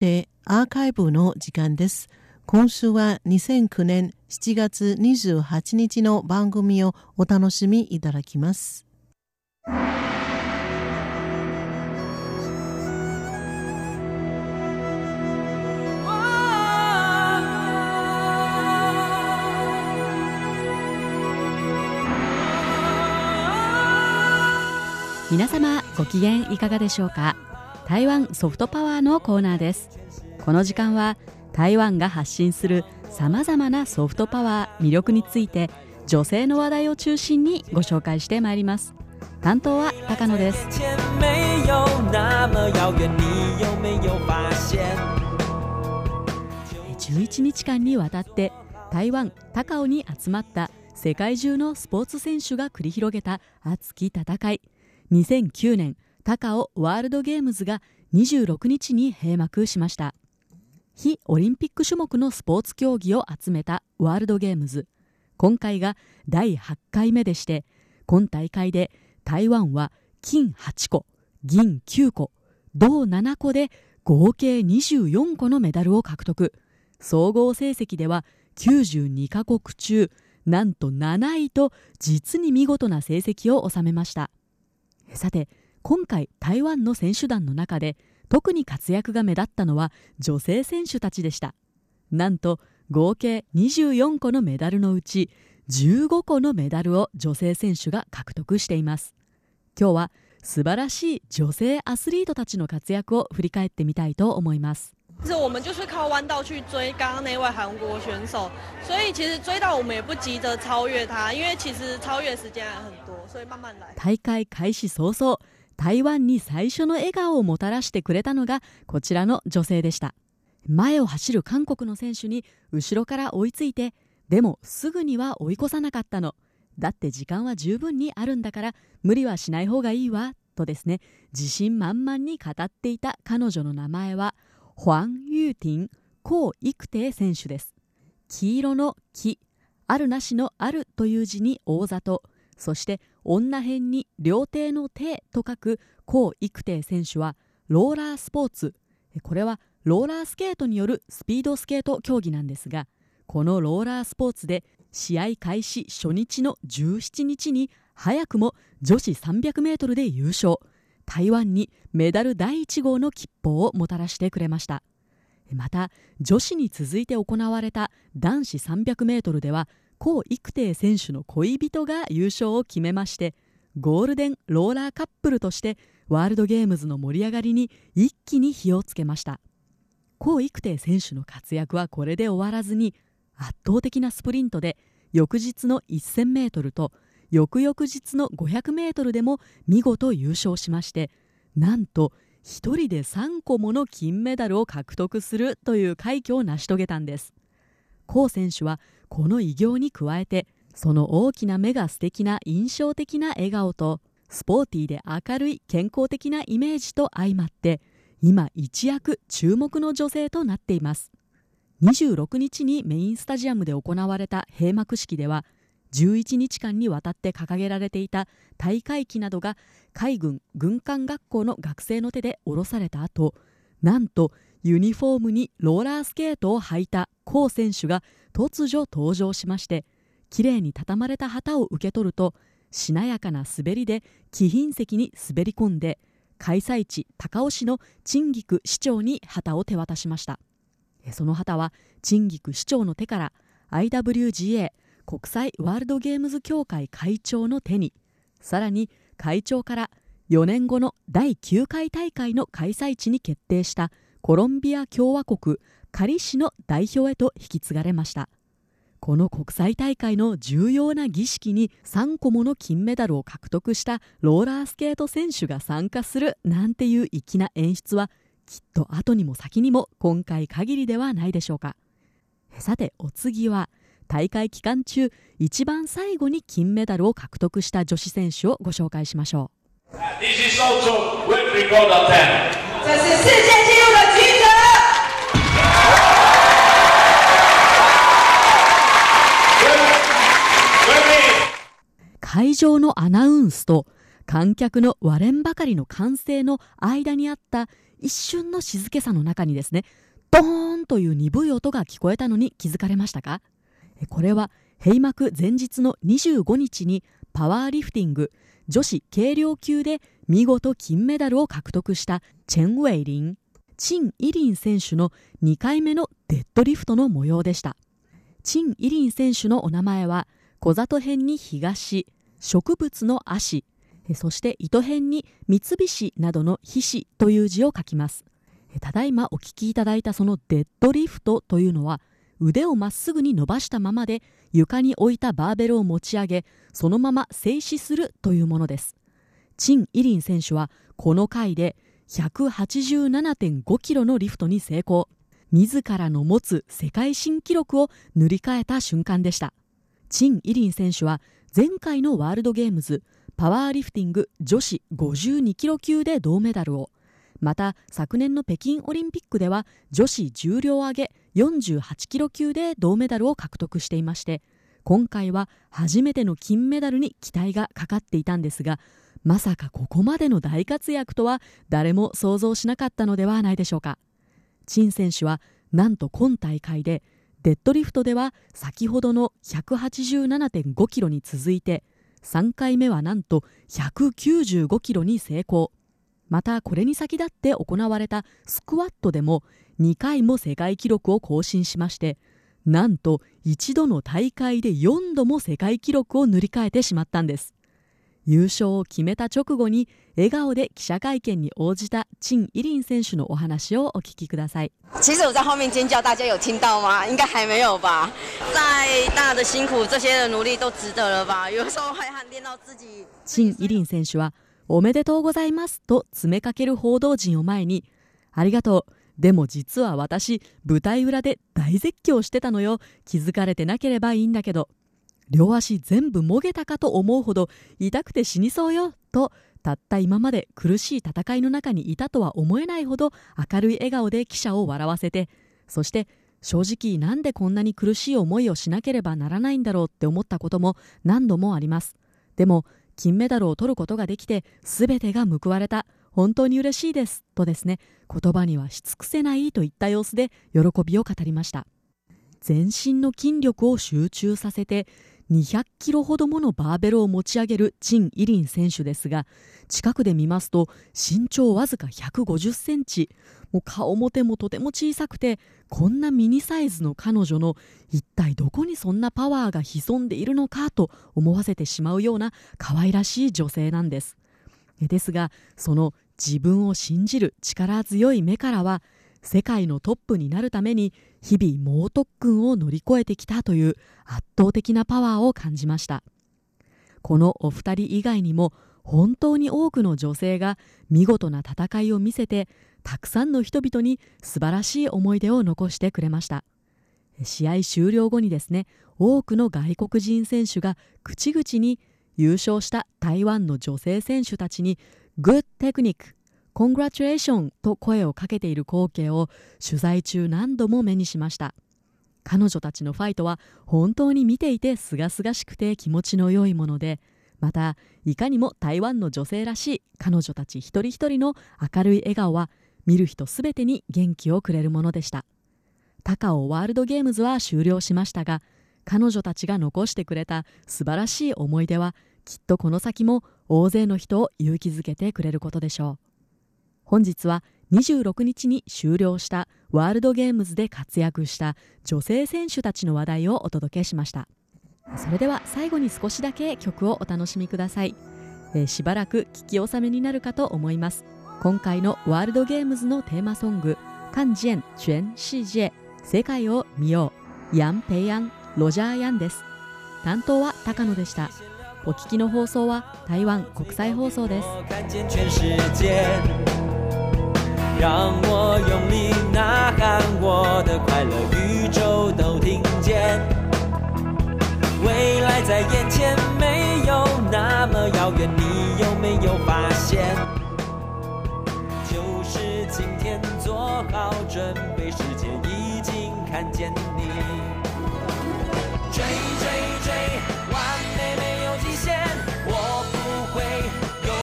でアーカイブの時間です。今週は2009年7月28日の番組をお楽しみいただきます。皆様ご機嫌いかがでしょうか？台湾ソフトパワーのコーナーです。この時間は台湾が発信するさまざまなソフトパワー魅力について女性の話題を中心にご紹介してまいります。担当は高野です。11日間にわたって台湾高尾に集まった世界中のスポーツ選手が繰り広げた熱き戦い。2009年高尾ワールドゲームズが26日に閉幕しました。非オリンピック種目のスポーツ競技を集めたワールドゲームズ。今回が第8回目でして今大会で台湾は金8個銀9個銅7個で合計24個のメダルを獲得。総合成績では92カ国中なんと7位と実に見事な成績を収めました。さて今回台湾の選手団の中で特に活躍が目立ったのは女性選手たちでした。なんと合計24個のメダルのうち15個のメダルを女性選手が獲得しています。今日は素晴らしい女性アスリートたちの活躍を振り返ってみたいと思います。是我们就是靠弯道去追刚刚那位韩国选手，所以其实追到我们也不急着超越他，因为其实超越时间还很多，所以慢慢来。大会開始早々、台湾に最初の笑顔をもたらしてくれたのがこちらの女性でした。前を走る韓国の選手に後ろから追いついて、でもすぐには追い越さなかったの。だって時間は十分にあるんだから無理はしない方がいいわとですね自信満々に語っていた彼女の名前はホァン・ユーティン・コウ・イクテイ選手です。黄色の木、あるなしのあるという字に大里、そして女辺に両手の手と書くコウ・イクテイ選手はローラースポーツ、これはローラースケートによるスピードスケート競技なんですが、このローラースポーツで試合開始初日の17日に早くも女子300メートルで優勝。台湾にメダル第1号の切符をもたらしてくれましたまた女子に続いて行われた男子 300m では江育成選手の恋人が優勝を決めましてゴールデンローラーカップルとしてワールドゲームズの盛り上がりに一気に火をつけました。江育成選手の活躍はこれで終わらずに圧倒的なスプリントで翌日の 1000m と翌々日の500メートルでも見事優勝しましてなんと1人で3個もの金メダルを獲得するという快挙を成し遂げたんです。コウ選手はこの偉業に加えてその大きな目が素敵な印象的な笑顔とスポーティーで明るい健康的なイメージと相まって今一躍注目の女性となっています。26日にメインスタジアムで行われた閉幕式では11日間にわたって掲げられていた大会旗などが海軍軍艦学校の学生の手で下ろされた後なんとユニフォームにローラースケートを履いた。コウ選手が突如登場しましてきれいに畳まれた旗を受け取るとしなやかな滑りで貴賓席に滑り込んで開催地高尾市の陳菊市長に旗を手渡しました。その旗は陳菊市長の手から IWGA 国際ワールドゲームズ協会会長の手にさらに会長から4年後の第9回大会の開催地に決定したコロンビア共和国カリ市の代表へと引き継がれました。この国際大会の重要な儀式に3個もの金メダルを獲得したローラースケート選手が参加するなんていう粋な演出はきっと後にも先にも今回限りではないでしょうか。さてお次は大会期間中一番最後に金メダルを獲得した女子選手をご紹介しましょう。会場のアナウンスと観客の割れんばかりの歓声の間にあった一瞬の静けさの中にですねドーンという鈍い音が聞こえたのに気づかれましたか？これは閉幕前日の25日にパワーリフティング女子軽量級で見事金メダルを獲得したチェン・ウェイリン、チン・イリン選手の2回目のデッドリフトの模様でした。チン・イリン選手のお名前は小里編に東、植物の足、そして糸辺に三菱などの皮脂という字を書きます。ただいまお聞きいただいたそのデッドリフトというのは腕をまっすぐに伸ばしたままで床に置いたバーベルを持ち上げそのまま静止するというものです。チン・イリン選手はこの回で187.5キロのリフトに成功。自らの持つ世界新記録を塗り替えた瞬間でした。チン・イリン選手は前回のワールドゲームズパワーリフティング女子52キロ級で銅メダルを。また昨年の北京オリンピックでは女子重量挙げ48キロ級で銅メダルを獲得していまして今回は初めての金メダルに期待がかかっていたんですがまさかここまでの大活躍とは誰も想像しなかったのではないでしょうか。陳選手はなんと今大会でデッドリフトでは先ほどの187.5キロに続いて3回目はなんと195キロに成功。またこれに先立って行われたスクワットでも2回も世界記録を更新しましてなんと一度の大会で4度も世界記録を塗り替えてしまったんです。優勝を決めた直後に笑顔で記者会見に応じた陳イリン選手のお話をお聞きください。其实我在后面尖叫，大家有听到吗？应该还没有吧。再大的辛苦，这些的努力都值得了吧？有时候还喊练到自己。陳イリン選手はおめでとうございますと詰めかける報道陣を前に、ありがとう。でも実は私、舞台裏で大絶叫してたのよ。気づかれてなければいいんだけど。両足全部もげたかと思うほど痛くて死にそうよ。と、たった今まで苦しい戦いの中にいたとは思えないほど明るい笑顔で記者を笑わせて、そして正直なんでこんなに苦しい思いをしなければならないんだろうって思ったことも何度もあります。でも金メダルを取ることができて全てが報われた本当に嬉しいですとですね言葉にはし尽くせないといった様子で喜びを語りました全身の筋力を集中させて200キロほどものバーベルを持ち上げるチン・イリン選手ですが近くで見ますと身長わずか150センチ。もう顔も手もとても小さくてこんなミニサイズの彼女の一体どこにそんなパワーが潜んでいるのかと思わせてしまうような可愛らしい女性なんです。ですがその自分を信じる力強い目からは世界のトップになるために日々猛特訓を乗り越えてきたという圧倒的なパワーを感じました。このお二人以外にも本当に多くの女性が見事な戦いを見せてたくさんの人々に素晴らしい思い出を残してくれました。試合終了後にですね多くの外国人選手が口々に優勝した台湾の女性選手たちにグッテクニックコングラチュレーションと声をかけている光景を取材中何度も目にしました。彼女たちのファイトは本当に見ていて清々しくて気持ちの良いものでまたいかにも台湾の女性らしい彼女たち一人一人の明るい笑顔は見る人すべてに元気をくれるものでした。高尾ワールドゲームズは終了しましたが彼女たちが残してくれた素晴らしい思い出はきっとこの先も大勢の人を勇気づけてくれることでしょう。本日は26日に終了したワールドゲームズで活躍した女性選手たちの話題をお届けしました。それでは最後に少しだけ曲をお楽しみください、えー、しばらく聞き納めになるかと思います。今回のワールドゲームズのテーマソング「看見全世界世界を見よう」ヤン・ペイアンロジャー・ヤンです。担当は高野でした。お聞きの放送は台湾国際放送です。让我用力呐喊，我的快乐宇宙都听见。未来在眼前，没有那么遥远，你有没有发现？就是今天，做好准备，世界已经看见你。追追追，完。